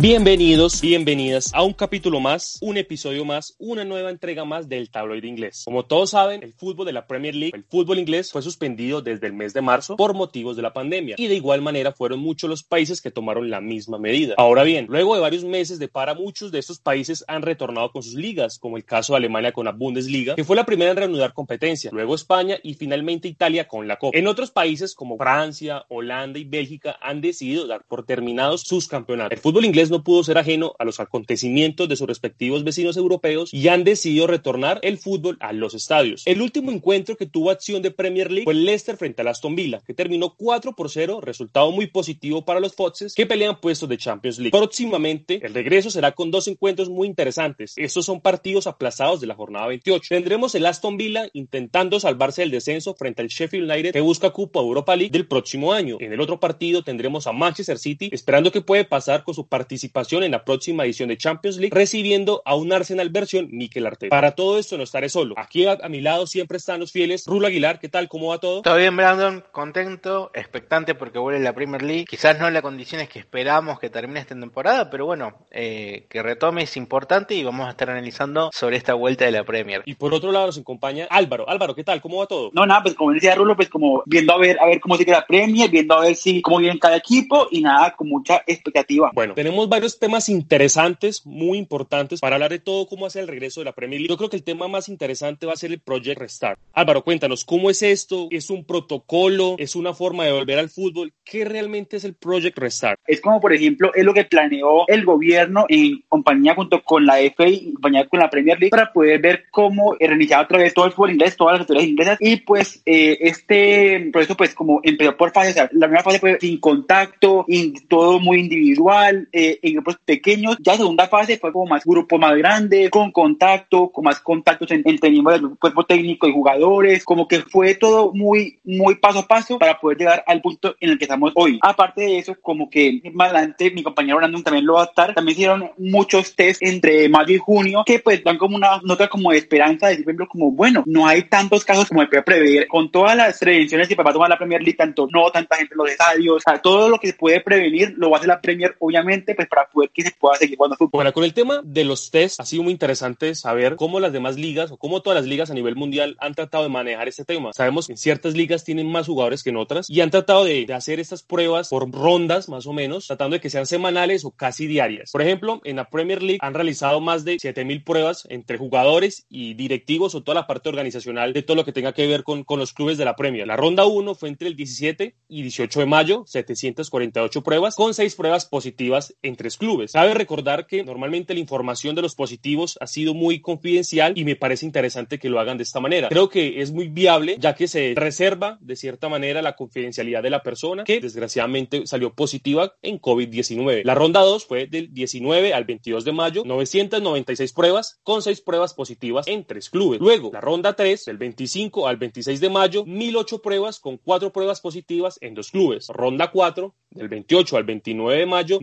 Bienvenidos, bienvenidas a un capítulo más, un episodio más, una nueva entrega más del tabloide inglés. Como todos saben, el fútbol de la Premier League, el fútbol inglés, fue suspendido desde el mes de marzo por motivos de la pandemia y de igual manera fueron muchos los países que tomaron la misma medida. Ahora bien, luego de varios meses de para, muchos de estos países han retornado con sus ligas, como el caso de Alemania con la Bundesliga, que fue la primera en reanudar competencia, luego España y finalmente Italia con la Copa. En otros países como Francia, Holanda y Bélgica han decidido dar por terminados sus campeonatos. El fútbol inglés no pudo ser ajeno a los acontecimientos de sus respectivos vecinos europeos y han decidido retornar el fútbol a los estadios. El último encuentro que tuvo acción de Premier League fue el Leicester frente al Aston Villa, que terminó 4 por 0, resultado muy positivo para los Foxes que pelean puestos de Champions League. Próximamente, el regreso será con dos encuentros muy interesantes. Estos son partidos aplazados de la jornada 28. Tendremos el Aston Villa intentando salvarse del descenso frente al Sheffield United que busca cupo a Europa League del próximo año. En el otro partido tendremos a Manchester City esperando que puede pasar con su participación en la próxima edición de Champions League, recibiendo a un Arsenal versión Mikel Arteta. Para todo esto no estaré solo. Aquí a, mi lado siempre están los fieles. Rulo Aguilar, ¿qué tal? ¿Cómo va todo? Todo bien, Brandon. Contento, expectante porque vuelve la Premier League. Quizás no en las condiciones que esperamos que termine esta temporada, pero bueno, eh, que retome es importante y vamos a estar analizando sobre esta vuelta de la Premier. Y por otro lado nos acompaña Álvaro. Álvaro, ¿qué tal? ¿Cómo va todo? No, nada, pues como decía Rulo, pues como viendo a ver, a ver cómo sigue la Premier, viendo a ver si cómo viene cada equipo y nada, con mucha expectativa. Bueno, tenemos varios temas interesantes, muy importantes, para hablar de todo cómo hace el regreso de la Premier League. Yo creo que el tema más interesante va a ser el Project Restart. Álvaro, cuéntanos, ¿cómo es esto? ¿Es un protocolo? ¿Es una forma de volver al fútbol? ¿Qué realmente es el Project Restart? Es como, por ejemplo, es lo que planeó el gobierno en compañía junto con la FA y compañía con la Premier League para poder ver cómo reiniciar otra vez todo el fútbol inglés, todas las autoridades inglesas. Y pues eh, este proceso, pues como empezó por fases, la primera fase fue sin contacto, y todo muy individual, eh, en grupos pequeños. Ya segunda fase fue como más grupo más grande, con contacto, con más contactos entre miembros del cuerpo técnico y jugadores. Como que fue todo muy, muy paso a paso para poder llegar al punto en el que estamos hoy. Aparte de eso, como que más adelante mi compañero Brandon también lo va a estar, también hicieron muchos test entre mayo y junio que pues dan como una nota como de esperanza, de decir, como bueno, no hay tantos casos como se puede prever. Con todas las prevenciones que va a tomar la Premier League, tanto no tanta gente en los estadios, o sea, todo lo que se puede prevenir lo va a hacer la Premier, obviamente, pues para poder que se pueda seguir jugando fútbol. Bueno, con el tema de los test, ha sido muy interesante saber cómo las demás ligas o cómo todas las ligas a nivel mundial han tratado de manejar este tema. Sabemos que ciertas ligas tienen más jugadores que en otras y han tratado de, de hacer estas pruebas por rondas, más o menos, tratando de que sean semanales o casi diarias. Por ejemplo, en la Premier League han realizado más de 7000 pruebas entre jugadores y directivos o toda la parte organizacional de todo lo que tenga que ver con, con los clubes de la Premier. La ronda 1 fue entre el 17 y 18 de mayo, 748 pruebas, con 6 pruebas positivas en tres clubes. Cabe recordar que normalmente la información de los positivos ha sido muy confidencial y me parece interesante que lo hagan de esta manera. Creo que es muy viable ya que se reserva de cierta manera la confidencialidad de la persona que desgraciadamente salió positiva en COVID-19. La ronda 2 fue del 19 al 22 de mayo, 996 pruebas con 6 pruebas positivas en tres clubes. Luego, la ronda 3 del 25 al 26 de mayo, 1008 pruebas con 4 pruebas positivas en dos clubes. Ronda 4 del 28 al 29 de mayo,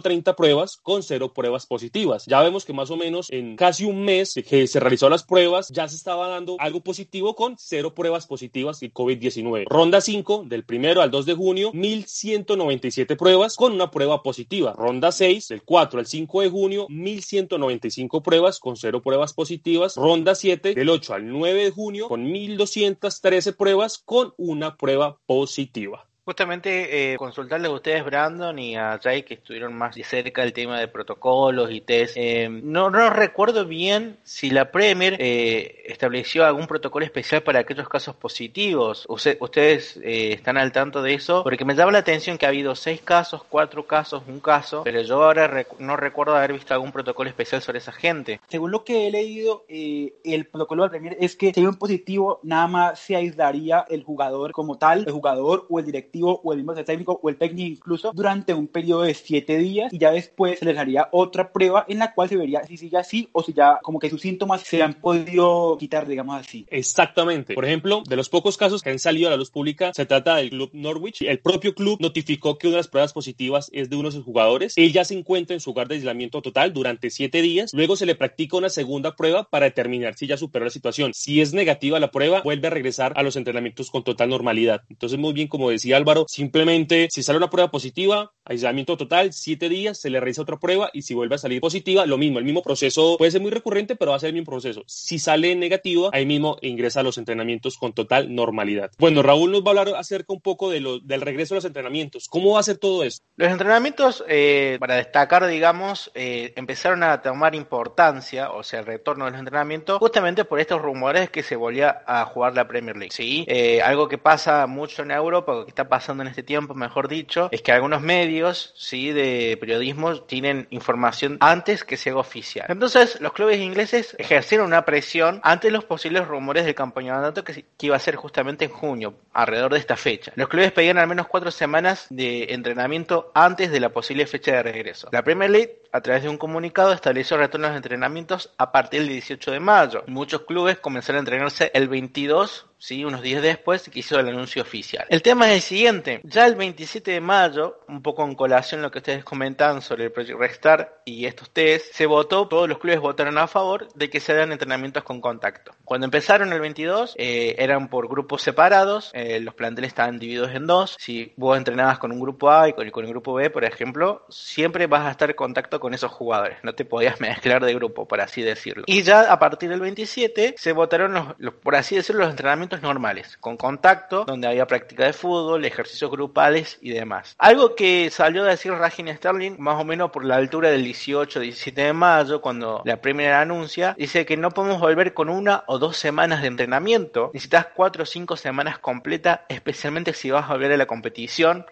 1130 pruebas con 0 pruebas positivas. Ya vemos que más o menos en casi un mes que se realizó las pruebas, ya se estaba dando algo positivo con 0 pruebas positivas y COVID-19. Ronda 5 del 1 al 2 de junio, 1197 pruebas con una prueba positiva. Ronda 6 del 4 al 5 de junio, 1195 pruebas con 0 pruebas positivas. Ronda 7 del 8 al 9 de junio con 1213 pruebas con una prueba positiva. Justamente eh, consultarles a ustedes, Brandon y a Jay, que estuvieron más de cerca del tema de protocolos y test. Eh, no, no recuerdo bien si la Premier eh, estableció algún protocolo especial para aquellos casos positivos. ustedes eh, están al tanto de eso, porque me llama la atención que ha habido seis casos, cuatro casos, un caso, pero yo ahora no recuerdo haber visto algún protocolo especial sobre esa gente. Según lo que he leído, eh, el protocolo de la Premier es que si hay un positivo, nada más se aislaría el jugador como tal, el jugador o el o el mismo técnico o el técnico incluso durante un periodo de siete días y ya después se les haría otra prueba en la cual se vería si sigue así o si ya como que sus síntomas se han podido quitar, digamos así. Exactamente. Por ejemplo, de los pocos casos que han salido a la luz pública, se trata del club Norwich. El propio club notificó que una de las pruebas positivas es de uno de sus jugadores. Él ya se encuentra en su hogar de aislamiento total durante siete días. Luego se le practica una segunda prueba para determinar si ya superó la situación. Si es negativa la prueba, vuelve a regresar a los entrenamientos con total normalidad. Entonces, muy bien, como decía Álvaro, simplemente si sale una prueba positiva, aislamiento total, siete días, se le realiza otra prueba y si vuelve a salir positiva, lo mismo, el mismo proceso puede ser muy recurrente, pero va a ser el mismo proceso. Si sale negativa, ahí mismo ingresa a los entrenamientos con total normalidad. Bueno, Raúl nos va a hablar acerca un poco de lo, del regreso a los entrenamientos. ¿Cómo va a ser todo esto? Los entrenamientos, eh, para destacar, digamos, eh, empezaron a tomar importancia, o sea, el retorno de los entrenamientos, justamente por estos rumores que se volvía a jugar la Premier League. Sí, eh, algo que pasa mucho en Europa, que está pasando en este tiempo, mejor dicho, es que algunos medios, sí, de periodismo tienen información antes que se haga oficial. Entonces, los clubes ingleses ejercieron una presión ante los posibles rumores del campeonato que, que iba a ser justamente en junio, alrededor de esta fecha. Los clubes pedían al menos cuatro semanas de entrenamiento antes de la posible fecha de regreso. La Premier League a través de un comunicado, estableció retornos de entrenamientos a partir del 18 de mayo. Muchos clubes comenzaron a entrenarse el 22 ¿sí? unos días después que hizo el anuncio oficial. El tema es el siguiente, ya el 27 de mayo, un poco en colación lo que ustedes comentan sobre el Project Restart y estos test, se votó, todos los clubes votaron a favor de que se den entrenamientos con contacto. Cuando empezaron el 22, eh, eran por grupos separados, eh, los planteles estaban divididos en dos, si vos entrenabas con un grupo A y con, con el grupo B, por ejemplo, siempre vas a estar en contacto con esos jugadores, no te podías mezclar de grupo, por así decirlo. Y ya a partir del 27 se votaron los por así decirlo, los entrenamientos normales, con contacto, donde había práctica de fútbol, ejercicios grupales y demás. Algo que salió a decir Ragin Sterling, más o menos por la altura del 18-17 de mayo, cuando la primera anuncia, dice que no podemos volver con una o dos semanas de entrenamiento, necesitas cuatro o cinco semanas completas, especialmente si vas a volver a la competición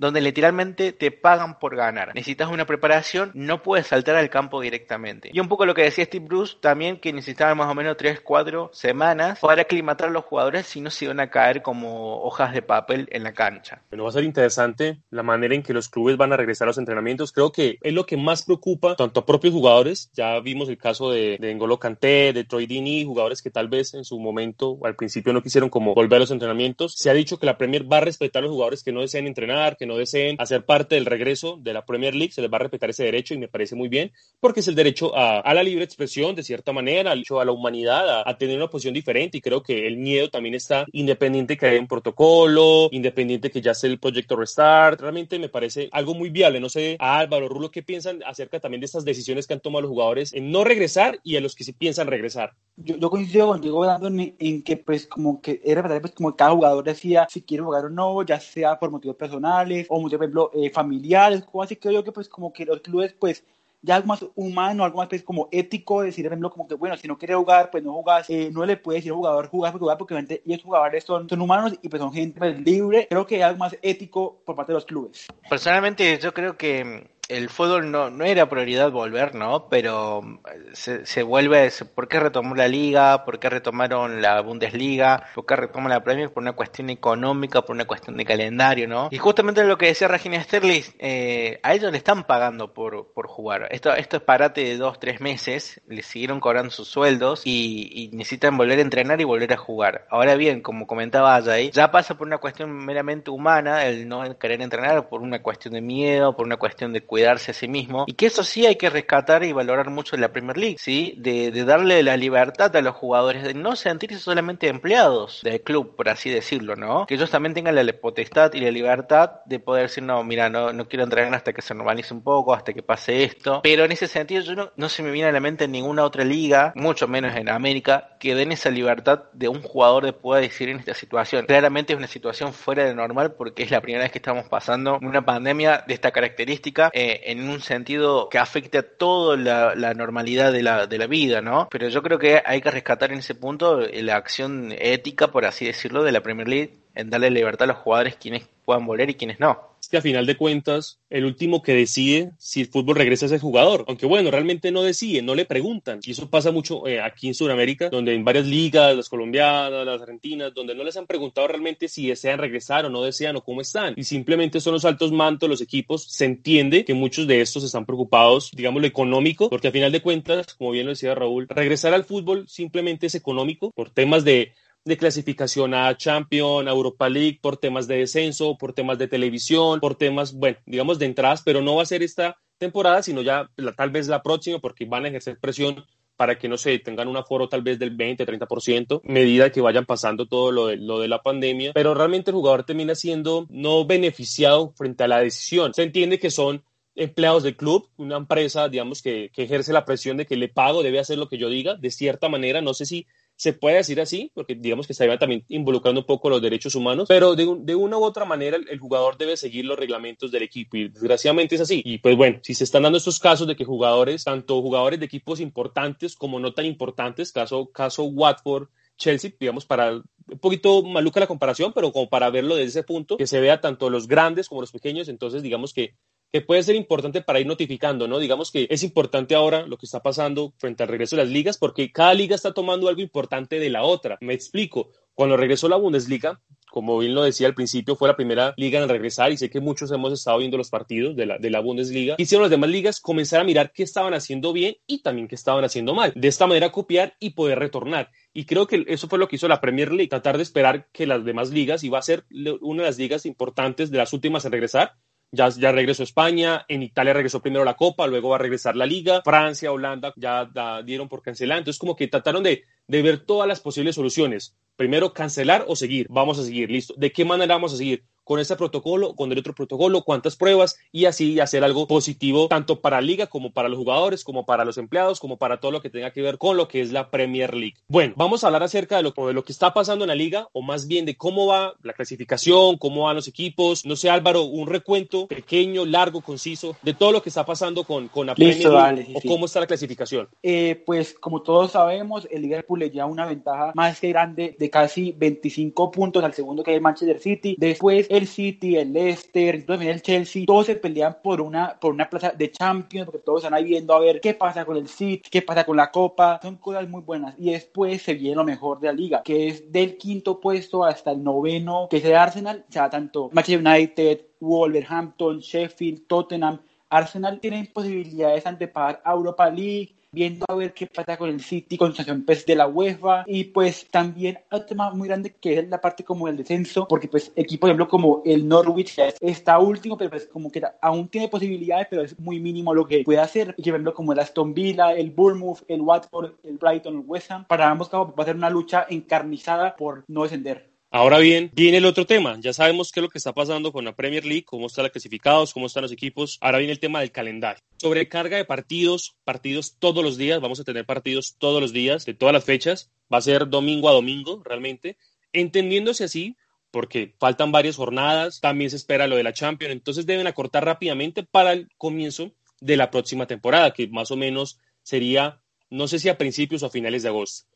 donde literalmente te pagan por ganar. Necesitas una preparación, no puedes saltar al campo directamente. Y un poco lo que decía Steve Bruce también, que necesitaba más o menos 3, 4 semanas para aclimatar a los jugadores, si no se iban a caer como hojas de papel en la cancha. Bueno, va a ser interesante la manera en que los clubes van a regresar a los entrenamientos. Creo que es lo que más preocupa tanto a propios jugadores, ya vimos el caso de, de N'Golo Kanté, de Troy Dini, jugadores que tal vez en su momento o al principio no quisieron como volver a los entrenamientos. Se ha dicho que la Premier va a respetar a los jugadores que no desean entrenar, que no deseen hacer parte del regreso de la Premier League, se les va a respetar ese derecho y me parece muy bien, porque es el derecho a, a la libre expresión, de cierta manera, al derecho a la humanidad, a, tener una posición diferente y creo que el miedo también está independiente que haya un protocolo, independiente que ya sea el proyecto Restart, realmente me parece algo muy viable. No sé, a Álvaro, Rulo, ¿qué piensan acerca también de estas decisiones que han tomado los jugadores en no regresar y a los que sí piensan regresar? Yo, yo coincido contigo, en, en, que pues como que era verdad, pues como cada jugador decía si quiere jugar o no, ya sea por motivos personales o motivos ejemplo, eh, familiares, como así creo yo que pues como que los clubes pues ya algo más humano, algo más pues, como ético, decir, por ejemplo, como que bueno, si no quiere jugar, pues no jugas, eh, no le puede decir al jugador jugar porque jugar porque obviamente ellos jugadores son, son humanos y pues son gente pues, libre, creo que es algo más ético por parte de los clubes. Personalmente yo creo que el fútbol no, no era prioridad volver, ¿no? Pero eh, se, se vuelve, ¿por qué retomó la liga? ¿Por qué retomaron la Bundesliga? ¿Por qué retomó la Premier? Por una cuestión económica, por una cuestión de calendario, ¿no? Y justamente lo que decía Regina Sterling, eh, a ellos le están pagando por, por jugar. Esto, esto es parate de dos, tres meses, les siguieron cobrando sus sueldos y, y necesitan volver a entrenar y volver a jugar. Ahora bien, como comentaba Ajay, ya pasa por una cuestión meramente humana el no querer entrenar por una cuestión de miedo, por una cuestión de cuidado cuidarse a sí mismo y que eso sí hay que rescatar y valorar mucho en la Premier League, ¿sí? De, darle la libertad a los jugadores, de no sentirse solamente empleados del club, por así decirlo, ¿no? Que ellos también tengan la potestad y la libertad de poder decir, no, mira, no, no quiero entrenar hasta que se normalice un poco, hasta que pase esto. Pero en ese sentido yo no, no se me viene a la mente en ninguna otra liga, mucho menos en América, que den esa libertad de un jugador de poder decir en esta situación. Claramente es una situación fuera de normal porque es la primera vez que estamos pasando una pandemia de esta característica. Eh, en un sentido que afecte a toda la, la normalidad de la, de la vida, ¿no? Pero yo creo que hay que rescatar en ese punto la acción ética, por así decirlo, de la Premier League en darle libertad a los jugadores quienes puedan volver y quienes no que a final de cuentas el último que decide si el fútbol regresa es el jugador. Aunque bueno, realmente no decide, no le preguntan. Y eso pasa mucho eh, aquí en Sudamérica, donde en varias ligas, las colombianas, las argentinas, donde no les han preguntado realmente si desean regresar o no desean o cómo están. Y simplemente son los altos mantos, los equipos. Se entiende que muchos de estos están preocupados, digamos, lo económico, porque a final de cuentas, como bien lo decía Raúl, regresar al fútbol simplemente es económico por temas de de clasificación a Champions, a Europa League, por temas de descenso, por temas de televisión, por temas, bueno, digamos de entradas, pero no va a ser esta temporada, sino ya la, tal vez la próxima, porque van a ejercer presión para que, no sé, tengan un aforo tal vez del 20, 30%, medida que vayan pasando todo lo de, lo de la pandemia, pero realmente el jugador termina siendo no beneficiado frente a la decisión. Se entiende que son empleados del club, una empresa, digamos, que, que, ejerce la presión de que le pago, debe hacer lo que yo diga, de cierta manera, no sé si se puede decir así, porque digamos que está también involucrando un poco los derechos humanos, pero de, de una u otra manera el, el, jugador debe seguir los reglamentos del equipo y desgraciadamente es así. Y pues bueno, si se están dando estos casos de que jugadores, tanto jugadores de equipos importantes como no tan importantes, caso, caso Watford, Chelsea, digamos, para un poquito maluca la comparación, pero como para verlo desde ese punto, que se vea tanto los grandes como los pequeños, entonces digamos que que puede ser importante para ir notificando, ¿no? Digamos que es importante ahora lo que está pasando frente al regreso de las ligas, porque cada liga está tomando algo importante de la otra. Me explico. Cuando regresó la Bundesliga, como bien lo decía al principio, fue la primera liga en regresar y sé que muchos hemos estado viendo los partidos de la, de la Bundesliga. Hicieron las demás ligas comenzar a mirar qué estaban haciendo bien y también qué estaban haciendo mal. De esta manera copiar y poder retornar. Y creo que eso fue lo que hizo la Premier League, tratar de esperar que las demás ligas iba a ser una de las ligas importantes de las últimas en regresar ya, ya regresó España, en Italia regresó primero la Copa, luego va a regresar la Liga, Francia, Holanda ya dieron por cancelar, entonces como que trataron de, de ver todas las posibles soluciones. Primero, cancelar o seguir. Vamos a seguir, listo. ¿De qué manera vamos a seguir? Con este protocolo, con el otro protocolo, cuántas pruebas y así hacer algo positivo tanto para la liga como para los jugadores, como para los empleados, como para todo lo que tenga que ver con lo que es la Premier League. Bueno, vamos a hablar acerca de lo, de lo que está pasando en la liga o más bien de cómo va la clasificación, cómo van los equipos. No sé, Álvaro, un recuento pequeño, largo, conciso de todo lo que está pasando con, con la Premier League dale, sí, o cómo está la clasificación. Eh, pues como todos sabemos, el Liverpool le lleva una ventaja más que grande de casi 25 puntos al segundo que es el Manchester City. Después el City, el Leicester, entonces el Chelsea, todos se pelean por una, por una plaza de Champions, porque todos están ahí viendo a ver qué pasa con el City, qué pasa con la Copa, son cosas muy buenas. Y después se viene lo mejor de la liga, que es del quinto puesto hasta el noveno, que es el Arsenal, o sea, tanto Manchester United, Wolverhampton, Sheffield, Tottenham, Arsenal tienen posibilidades ante pagar a Europa League, viendo a ver qué pasa con el City, con PES de la UEFA y pues también hay un tema muy grande que es la parte como el descenso, porque pues equipos, por ejemplo, como el Norwich está último, pero pues como que aún tiene posibilidades, pero es muy mínimo lo que puede hacer, y por ejemplo como el Aston Villa, el Bournemouth, el Watford, el Brighton, el West Ham, para ambos casos va a ser una lucha encarnizada por no descender. Ahora bien, viene el otro tema. Ya sabemos qué es lo que está pasando con la Premier League, cómo están los clasificados, cómo están los equipos. Ahora viene el tema del calendario. Sobrecarga de partidos, partidos todos los días. Vamos a tener partidos todos los días, de todas las fechas. Va a ser domingo a domingo, realmente. Entendiéndose así, porque faltan varias jornadas. También se espera lo de la Champions. Entonces deben acortar rápidamente para el comienzo de la próxima temporada, que más o menos sería, no sé si a principios o a finales de agosto.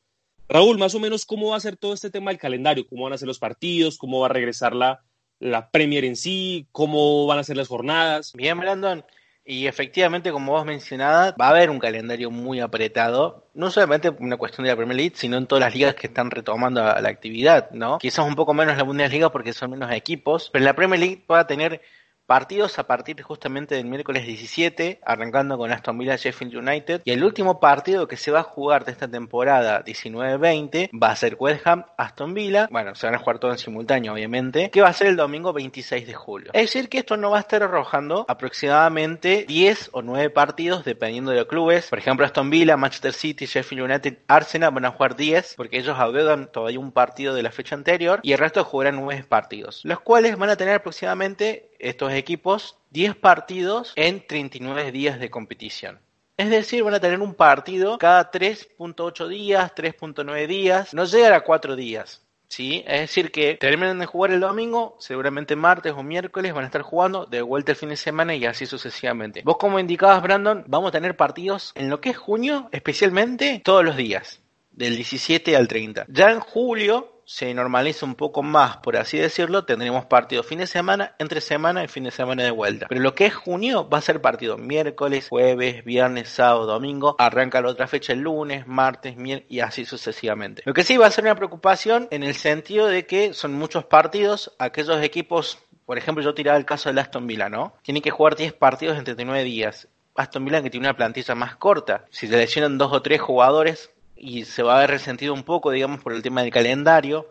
Raúl, más o menos, ¿cómo va a ser todo este tema del calendario? ¿Cómo van a ser los partidos? ¿Cómo va a regresar la, la Premier en sí? ¿Cómo van a ser las jornadas? Bien, Brandon. Y efectivamente, como vos mencionabas, va a haber un calendario muy apretado, no solamente una cuestión de la Premier League, sino en todas las ligas que están retomando la actividad, ¿no? Quizás un poco menos la Bundesliga porque son menos equipos, pero la Premier League va a tener partidos a partir justamente del miércoles 17, arrancando con Aston Villa Sheffield United. Y el último partido que se va a jugar de esta temporada 19-20 va a ser West Ham Aston Villa. Bueno, se van a jugar todo en simultáneo, obviamente, que va a ser el domingo 26 de julio. Es decir, que esto no va a estar arrojando aproximadamente 10 o 9 partidos dependiendo de los clubes. Por ejemplo, Aston Villa, Manchester City, Sheffield United, Arsenal van a jugar 10 porque ellos adeudan todavía un partido de la fecha anterior y el resto jugarán 9 partidos, los cuales van a tener aproximadamente estos equipos 10 partidos en 39 días de competición. Es decir, van a tener un partido cada 3.8 días, 3.9 días, no llega a 4 días. ¿sí? Es decir, que terminan de jugar el domingo, seguramente martes o miércoles van a estar jugando de vuelta el fin de semana y así sucesivamente. Vos como indicabas, Brandon, vamos a tener partidos en lo que es junio, especialmente todos los días, del 17 al 30. Ya en julio se normaliza un poco más, por así decirlo, tendremos partido fin de semana, entre semana y fin de semana de vuelta. Pero lo que es junio va a ser partido miércoles, jueves, viernes, sábado, domingo. Arranca la otra fecha el lunes, martes, miércoles y así sucesivamente. Lo que sí va a ser una preocupación en el sentido de que son muchos partidos, aquellos equipos, por ejemplo, yo tiraba el caso del Aston Villa, ¿no? Tienen que jugar 10 partidos en 39 días. Aston Villa que tiene una plantilla más corta. Si se lesionan dos o tres jugadores, y se va a ver resentido un poco, digamos, por el tema del calendario.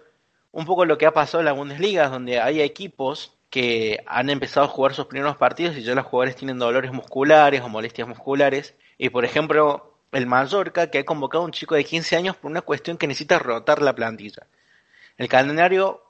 Un poco lo que ha pasado en la Bundesliga, donde hay equipos que han empezado a jugar sus primeros partidos y ya los jugadores tienen dolores musculares o molestias musculares. Y por ejemplo, el Mallorca, que ha convocado a un chico de 15 años por una cuestión que necesita rotar la plantilla. El calendario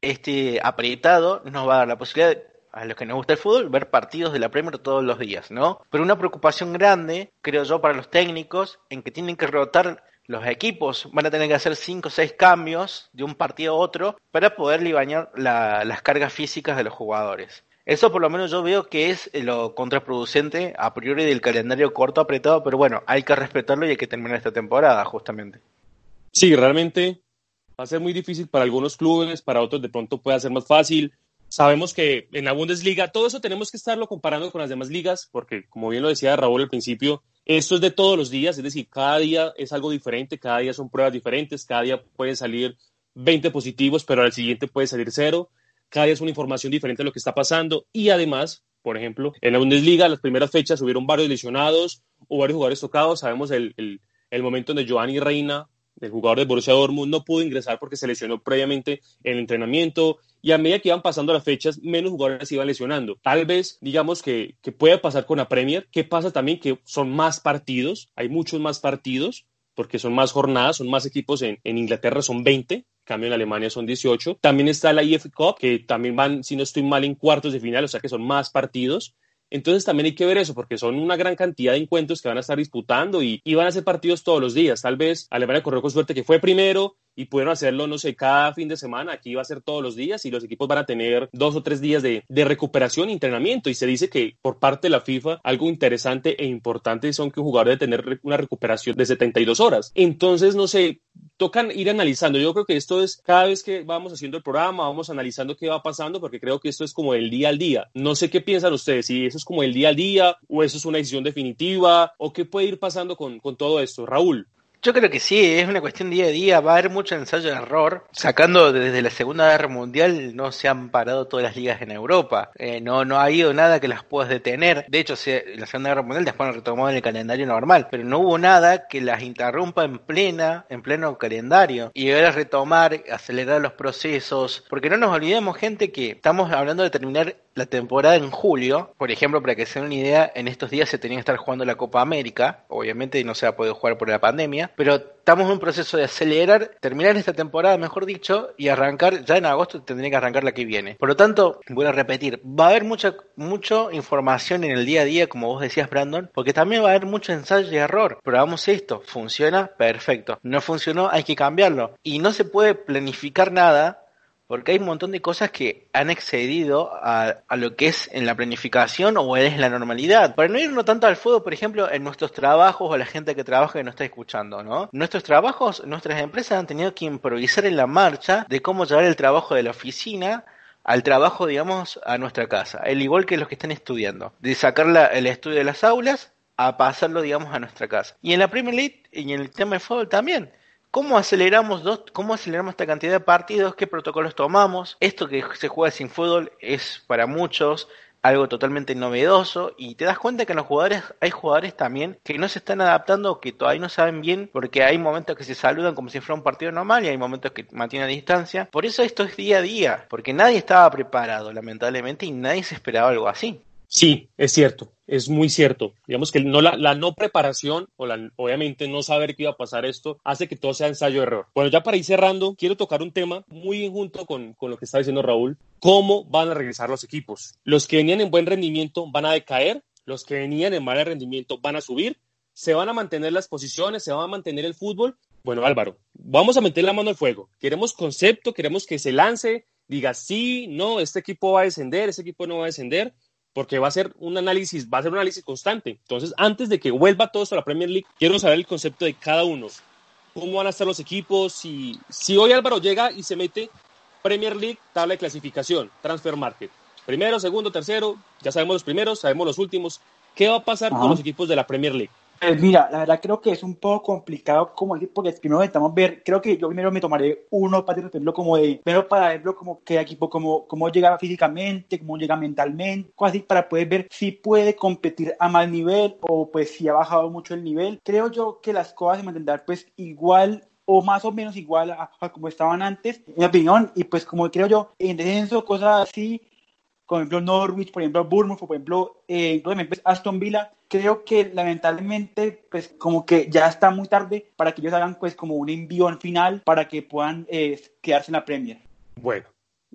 este apretado nos va a dar la posibilidad a los que nos gusta el fútbol ver partidos de la Premier todos los días, ¿no? Pero una preocupación grande, creo yo, para los técnicos en que tienen que rotar los equipos van a tener que hacer 5 o 6 cambios de un partido a otro para poder libañar las cargas físicas de los jugadores. Eso por lo menos yo veo que es lo contraproducente a priori del calendario corto apretado, pero bueno, hay que respetarlo y hay que terminar esta temporada justamente. Sí, realmente va a ser muy difícil para algunos clubes, para otros de pronto puede ser más fácil. Sabemos que en la Bundesliga todo eso tenemos que estarlo comparando con las demás ligas, porque como bien lo decía Raúl al principio, esto es de todos los días, es decir, cada día es algo diferente, cada día son pruebas diferentes, cada día pueden salir 20 positivos, pero al siguiente puede salir cero. Cada día es una información diferente de lo que está pasando. Y además, por ejemplo, en la Bundesliga las primeras fechas hubieron varios lesionados o varios jugadores tocados, sabemos el, el, el momento en que Giovanni Reina, el jugador de Borussia Dortmund, no pudo ingresar porque se lesionó previamente en el entrenamiento y a medida que iban pasando las fechas, menos jugadores iban lesionando. Tal vez, digamos que, que puede pasar con la Premier, que pasa también que son más partidos, hay muchos más partidos, porque son más jornadas, son más equipos en, en Inglaterra, son 20, cambio en Alemania son 18. También está la IF Cup, que también van, si no estoy mal, en cuartos de final, o sea que son más partidos. Entonces también hay que ver eso, porque son una gran cantidad de encuentros que van a estar disputando y, y van a ser partidos todos los días. Tal vez Alemania corrió con suerte que fue primero y pudieron hacerlo, no sé, cada fin de semana. Aquí va a ser todos los días y los equipos van a tener dos o tres días de, de recuperación y entrenamiento. Y se dice que por parte de la FIFA, algo interesante e importante son que un jugador tener una recuperación de 72 horas. Entonces, no sé, tocan ir analizando. Yo creo que esto es cada vez que vamos haciendo el programa, vamos analizando qué va pasando, porque creo que esto es como el día al día. No sé qué piensan ustedes, si eso es como el día al día o eso es una decisión definitiva o qué puede ir pasando con, con todo esto. Raúl. Yo creo que sí, es una cuestión día a día, va a haber mucho ensayo de error. Sacando desde la Segunda Guerra Mundial no se han parado todas las ligas en Europa, eh, no, no ha habido nada que las puedas detener. De hecho, la Segunda Guerra Mundial después lo retomó en el calendario normal, pero no hubo nada que las interrumpa en plena, en pleno calendario. Y llegar a retomar, acelerar los procesos, porque no nos olvidemos gente que estamos hablando de terminar la temporada en julio, por ejemplo, para que se den una idea, en estos días se tenía que estar jugando la Copa América, obviamente no se ha podido jugar por la pandemia, pero estamos en un proceso de acelerar, terminar esta temporada, mejor dicho, y arrancar, ya en agosto tendría que arrancar la que viene. Por lo tanto, voy a repetir, va a haber mucha, mucha información en el día a día, como vos decías, Brandon, porque también va a haber mucho ensayo y error. Probamos esto, funciona, perfecto. No funcionó, hay que cambiarlo. Y no se puede planificar nada porque hay un montón de cosas que han excedido a, lo que es en la planificación o es la normalidad. Para no irnos tanto al fuego, por ejemplo, en nuestros trabajos o la gente que trabaja y nos está escuchando, ¿no? Nuestros trabajos, nuestras empresas han tenido que improvisar en la marcha de cómo llevar el trabajo de la oficina al trabajo, digamos, a nuestra casa. El igual que los que están estudiando. De sacar la, el estudio de las aulas a pasarlo, digamos, a nuestra casa. Y en la Premier League y en el tema de fútbol también. ¿Cómo aceleramos, dos, ¿Cómo aceleramos esta cantidad de partidos? ¿Qué protocolos tomamos? Esto que se juega sin fútbol es para muchos algo totalmente novedoso y te das cuenta que en los jugadores hay jugadores también que no se están adaptando que todavía no saben bien porque hay momentos que se saludan como si fuera un partido normal y hay momentos que mantienen distancia. Por eso esto es día a día, porque nadie estaba preparado lamentablemente y nadie se esperaba algo así. Sí, es cierto, es muy cierto. Digamos que no, la, no preparación o obviamente no saber que iba a pasar esto hace que todo sea ensayo-error. Bueno, ya para ir cerrando, quiero tocar un tema muy junto con, con lo que está diciendo Raúl. ¿Cómo van a regresar los equipos? Los que venían en buen rendimiento van a decaer, los que venían en mal rendimiento van a subir, se van a mantener las posiciones, se va a mantener el fútbol. Bueno, Álvaro, vamos a meter la mano al fuego. Queremos concepto, queremos que se lance, diga sí, no, este equipo va a descender, este equipo no va a descender porque va a ser un análisis, va a ser un análisis constante. Entonces, antes de que vuelva todo esto a la Premier League, quiero saber el concepto de cada uno. ¿Cómo van a estar los equipos? Si, si hoy Álvaro llega y se mete Premier League, tabla de clasificación, Transfer Market. Primero, segundo, tercero, ya sabemos los primeros, sabemos los últimos. ¿Qué va a pasar Ajá. con los equipos de la Premier League? Pues mira, la verdad creo que es un poco complicado como decir, porque primero necesitamos ver, creo que yo primero me tomaré uno para verlo como de, primero para verlo como qué equipo, como cómo llega físicamente, cómo llega mentalmente, así para poder ver si puede competir a mal nivel o pues si ha bajado mucho el nivel. Creo yo que las cosas se mantendrán pues igual o más o menos igual a, como estaban antes, en mi opinión, y pues como creo yo, en descenso, cosas así, por ejemplo Norwich, por ejemplo Bournemouth, por ejemplo eh, Aston Villa, creo que lamentablemente pues como que ya está muy tarde para que ellos hagan pues como un envío final para que puedan eh, quedarse en la Premier. Bueno,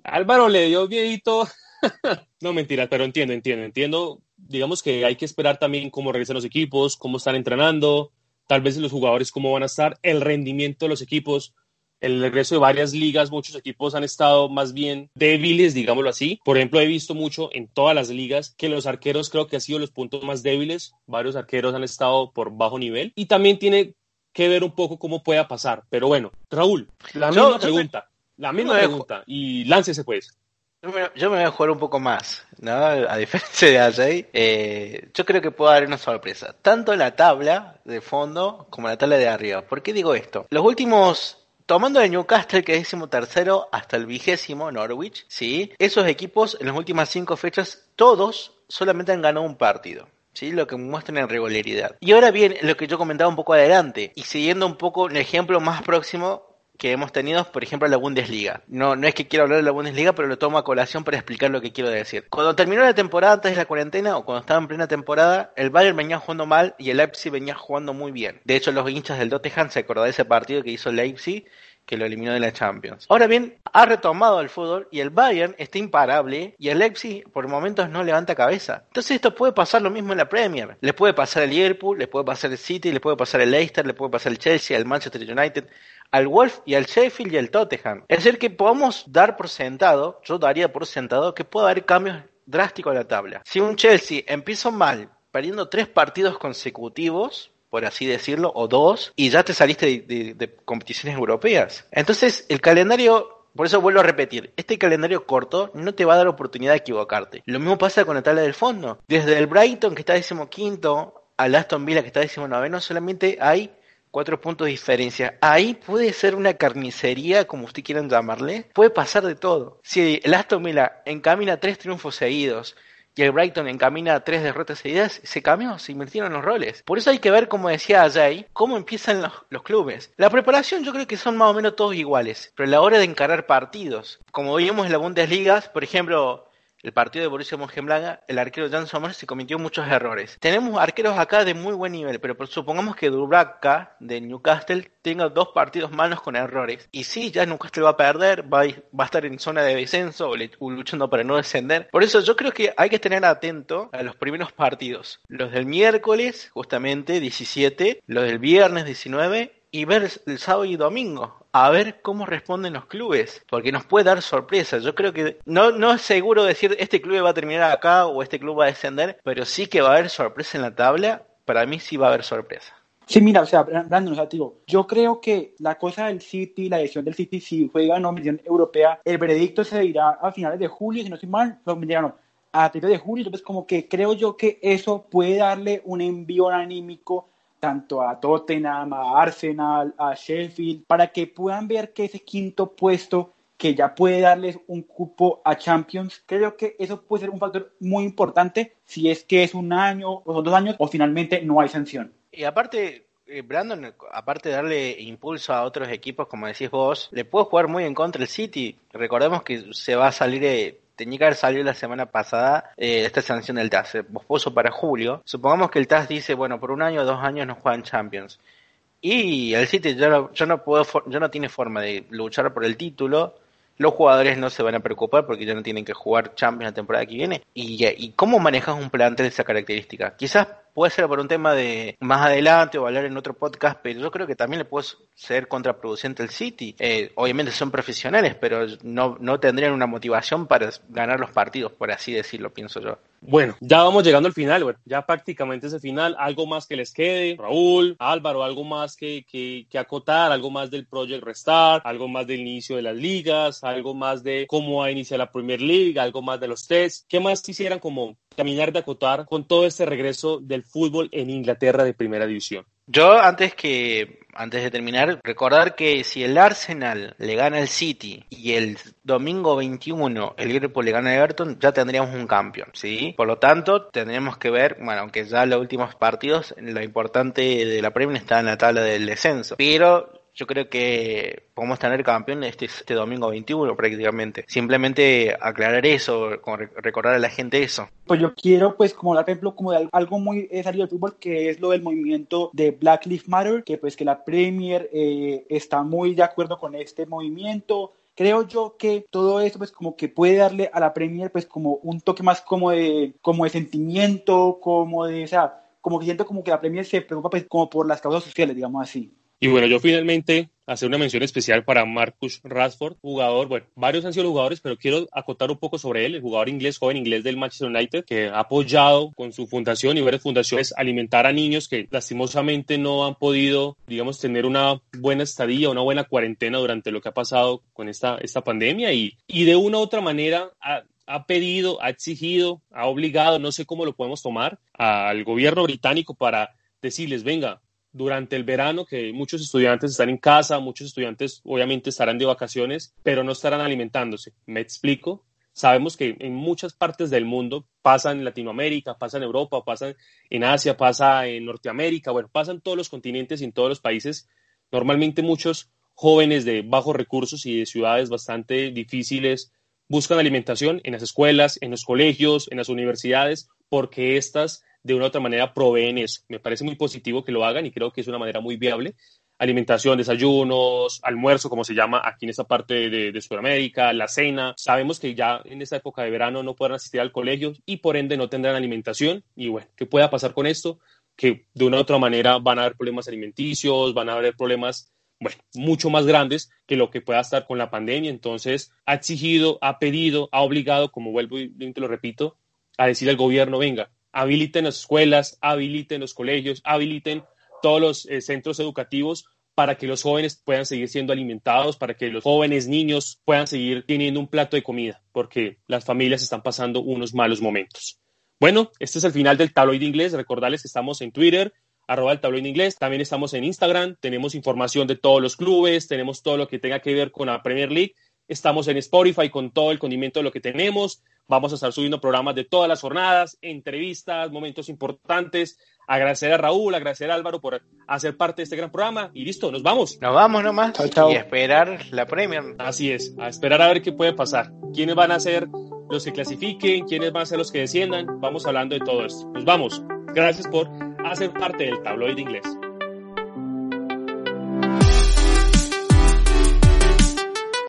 Álvaro le dio viejito. no mentiras, pero entiendo, entiendo, entiendo. Digamos que hay que esperar también cómo regresan los equipos, cómo están entrenando, tal vez los jugadores cómo van a estar, el rendimiento de los equipos el regreso de varias ligas, muchos equipos han estado más bien débiles, digámoslo así. Por ejemplo, he visto mucho en todas las ligas que los arqueros creo que han sido los puntos más débiles. Varios arqueros han estado por bajo nivel. Y también tiene que ver un poco cómo pueda pasar. Pero bueno, Raúl, la misma pregunta. La misma pregunta. Y láncese pues. Yo me, voy a jugar un poco más, ¿no? A diferencia de Ajay, eh, yo creo que puedo dar una sorpresa, tanto en la tabla de fondo como en la tabla de arriba. ¿Por qué digo esto? Los últimos Tomando el Newcastle, que es décimo tercero, hasta el vigésimo Norwich, ¿sí? Esos equipos en las últimas cinco fechas, todos solamente han ganado un partido. ¿sí? Lo que muestran en regularidad. Y ahora bien, lo que yo comentaba un poco adelante, y siguiendo un poco el ejemplo más próximo que hemos tenido, por ejemplo, la Bundesliga. No, no es que quiero hablar de la Bundesliga, pero lo tomo a colación para explicar lo que quiero decir. Cuando terminó la temporada antes de la cuarentena o cuando estaba en plena temporada, el Bayern venía jugando mal y el Leipzig venía jugando muy bien. De hecho, los hinchas del Tottenham se acordaron de ese partido que hizo el Leipzig que lo eliminó de la Champions. Ahora bien, ha retomado el fútbol y el Bayern está imparable y el Leipzig por momentos no levanta cabeza. Entonces esto puede pasar lo mismo en la Premier. Le puede pasar al Liverpool, le puede pasar al City, le puede pasar al Leicester, le puede pasar al Chelsea, al Manchester United al Wolf y al Sheffield y al Tottenham. Es decir, que podemos dar por sentado, yo daría por sentado, que puede haber cambios drásticos en la tabla. Si un Chelsea empieza mal, perdiendo tres partidos consecutivos, por así decirlo, o dos, y ya te saliste de, competiciones europeas. Entonces, el calendario por eso vuelvo a repetir, este calendario corto no te va a dar oportunidad de equivocarte. Lo mismo pasa con la tabla del fondo. Desde el Brighton, que está decimoquinto, al Aston Villa, que está decimonoveno, solamente hay cuatro puntos de diferencia. Ahí puede ser una carnicería, como usted quieran llamarle. Puede pasar de todo. Si el Aston Villa encamina tres triunfos seguidos y el Brighton encamina tres derrotas seguidas, se cambió, se invirtieron los roles. Por eso hay que ver, como decía Jay, cómo empiezan los, los, clubes. La preparación yo creo que son más o menos todos iguales, pero a la hora de encarar partidos, como vimos en la Bundesliga, por ejemplo, el partido de Borussia Mönchengladbach, el arquero Jan Sommer se cometió muchos errores. Tenemos arqueros acá de muy buen nivel, pero supongamos que Dubravka de Newcastle tenga dos partidos malos con errores. Y sí, ya Newcastle va a perder, va a, estar en zona de descenso o, luchando para no descender. Por eso yo creo que hay que tener atento a los primeros partidos. Los del miércoles, justamente 17, los del viernes 19 y ver el sábado y domingo a ver cómo responden los clubes, porque nos puede dar sorpresas. Yo creo que no, no es seguro decir este club va a terminar acá o este club va a descender, pero sí que va a haber sorpresa en la tabla. Para mí sí va a haber sorpresa. Sí, mira, o sea, Brandon, o sea, digo, yo creo que la cosa del City, la decisión del City, si juega en una europea, el veredicto se dirá a finales de julio, si no estoy mal, no, no, a principios de julio, entonces como que creo yo que eso puede darle un envío anímico tanto a Tottenham, a Arsenal, a Sheffield, para que puedan ver que ese quinto puesto que ya puede darles un cupo a Champions, creo que eso puede ser un factor muy importante si es que es un año o dos años o finalmente no hay sanción. Y aparte, eh, Brandon, aparte de darle impulso a otros equipos, como decís vos, le puedo jugar muy en contra el City. Recordemos que se va a salir eh, tenía que haber salido la semana pasada eh, esta sanción del TAS, eh, pospuso para julio. Supongamos que el TAS dice, bueno, por un año o dos años no juegan Champions. Y el City ya no, no puedo, ya no tiene forma de luchar por el título. Los jugadores no se van a preocupar porque ya no tienen que jugar Champions la temporada que viene. ¿Y, y cómo manejas un plantel de esa característica? Quizás puede ser por un tema de más adelante o hablar en otro podcast, pero yo creo que también le puede ser contraproducente el City. Eh, obviamente son profesionales, pero no, no tendrían una motivación para ganar los partidos, por así decirlo, pienso yo. Bueno, ya vamos llegando al final, bueno, ya prácticamente ese final. ¿Algo más que les quede? Raúl, Álvaro, ¿algo más que, que, que acotar? ¿Algo más del Project Restart? ¿Algo más del inicio de las ligas? ¿Algo más de cómo va a iniciar la Premier League? ¿Algo más de los tests? ¿Qué más quisieran como caminar de acotar con todo este regreso del fútbol en Inglaterra de primera división? Yo antes que antes de terminar, recordar que si el Arsenal le gana al City y el domingo 21 el Liverpool le gana a Everton, ya tendríamos un campeón, ¿sí? Por lo tanto, tendríamos que ver, bueno, aunque ya los últimos partidos, lo importante de la Premier está en la tabla del descenso, pero yo creo que podemos tener campeón este, este domingo 21 prácticamente. Simplemente aclarar eso, recordar a la gente eso. Pues yo quiero, pues, como dar ejemplo, como de algo muy salido del fútbol, que es lo del movimiento de Black Lives Matter, que pues que la Premier eh, está muy de acuerdo con este movimiento, creo yo que todo eso pues como que puede darle a la Premier pues como un toque más como de como de sentimiento como de o sea como que siento como que la Premier se preocupa pues como por las causas sociales digamos así y bueno, yo finalmente hacer una mención especial para Marcus Rashford, jugador, bueno, varios han sido jugadores, pero quiero acotar un poco sobre él, el jugador inglés, joven inglés del Manchester United, que ha apoyado con su fundación y varias fundaciones alimentar a niños que lastimosamente no han podido, digamos, tener una buena estadía, una buena cuarentena durante lo que ha pasado con esta, esta pandemia. Y, y de una u otra manera ha, ha pedido, ha exigido, ha obligado, no sé cómo lo podemos tomar, al gobierno británico para decirles, venga, durante el verano, que muchos estudiantes están en casa, muchos estudiantes obviamente estarán de vacaciones, pero no estarán alimentándose. ¿Me explico? Sabemos que en muchas partes del mundo, pasa en Latinoamérica, pasa en Europa, pasa en Asia, pasa en Norteamérica, bueno, pasan todos los continentes y en todos los países. Normalmente muchos jóvenes de bajos recursos y de ciudades bastante difíciles buscan alimentación en las escuelas, en los colegios, en las universidades, porque estas de una u otra manera proveen eso. Me parece muy positivo que lo hagan y creo que es una manera muy viable. Alimentación, desayunos, almuerzo, como se llama aquí en esta parte de, Sudamérica, la cena. Sabemos que ya en esta época de verano no podrán asistir al colegio y por ende no tendrán alimentación. Y bueno, ¿qué pueda pasar con esto? Que de una u otra manera van a haber problemas alimenticios, van a haber problemas bueno, mucho más grandes que lo que pueda estar con la pandemia. Entonces, ha exigido, ha pedido, ha obligado, como vuelvo y te lo repito, a decir al gobierno, venga, habiliten las escuelas, habiliten los colegios, habiliten todos los eh, centros educativos para que los jóvenes puedan seguir siendo alimentados, para que los jóvenes niños puedan seguir teniendo un plato de comida, porque las familias están pasando unos malos momentos. Bueno, este es el final del tabloide inglés. Recordarles que estamos en Twitter, arroba el tabloide inglés. También estamos en Instagram. Tenemos información de todos los clubes, tenemos todo lo que tenga que ver con la Premier League. Estamos en Spotify con todo el condimento de lo que tenemos. Vamos a estar subiendo programas de todas las jornadas, entrevistas, momentos importantes. Agradecer a Raúl, agradecer a Álvaro por hacer parte de este gran programa. Y listo, nos vamos. Nos vamos nomás. Y esperar la Premier. Así es, a esperar a ver qué puede pasar. ¿Quiénes van a ser los que clasifiquen? ¿Quiénes van a ser los que desciendan? Vamos hablando de todo esto. Nos vamos. Gracias por hacer parte del tabloide inglés.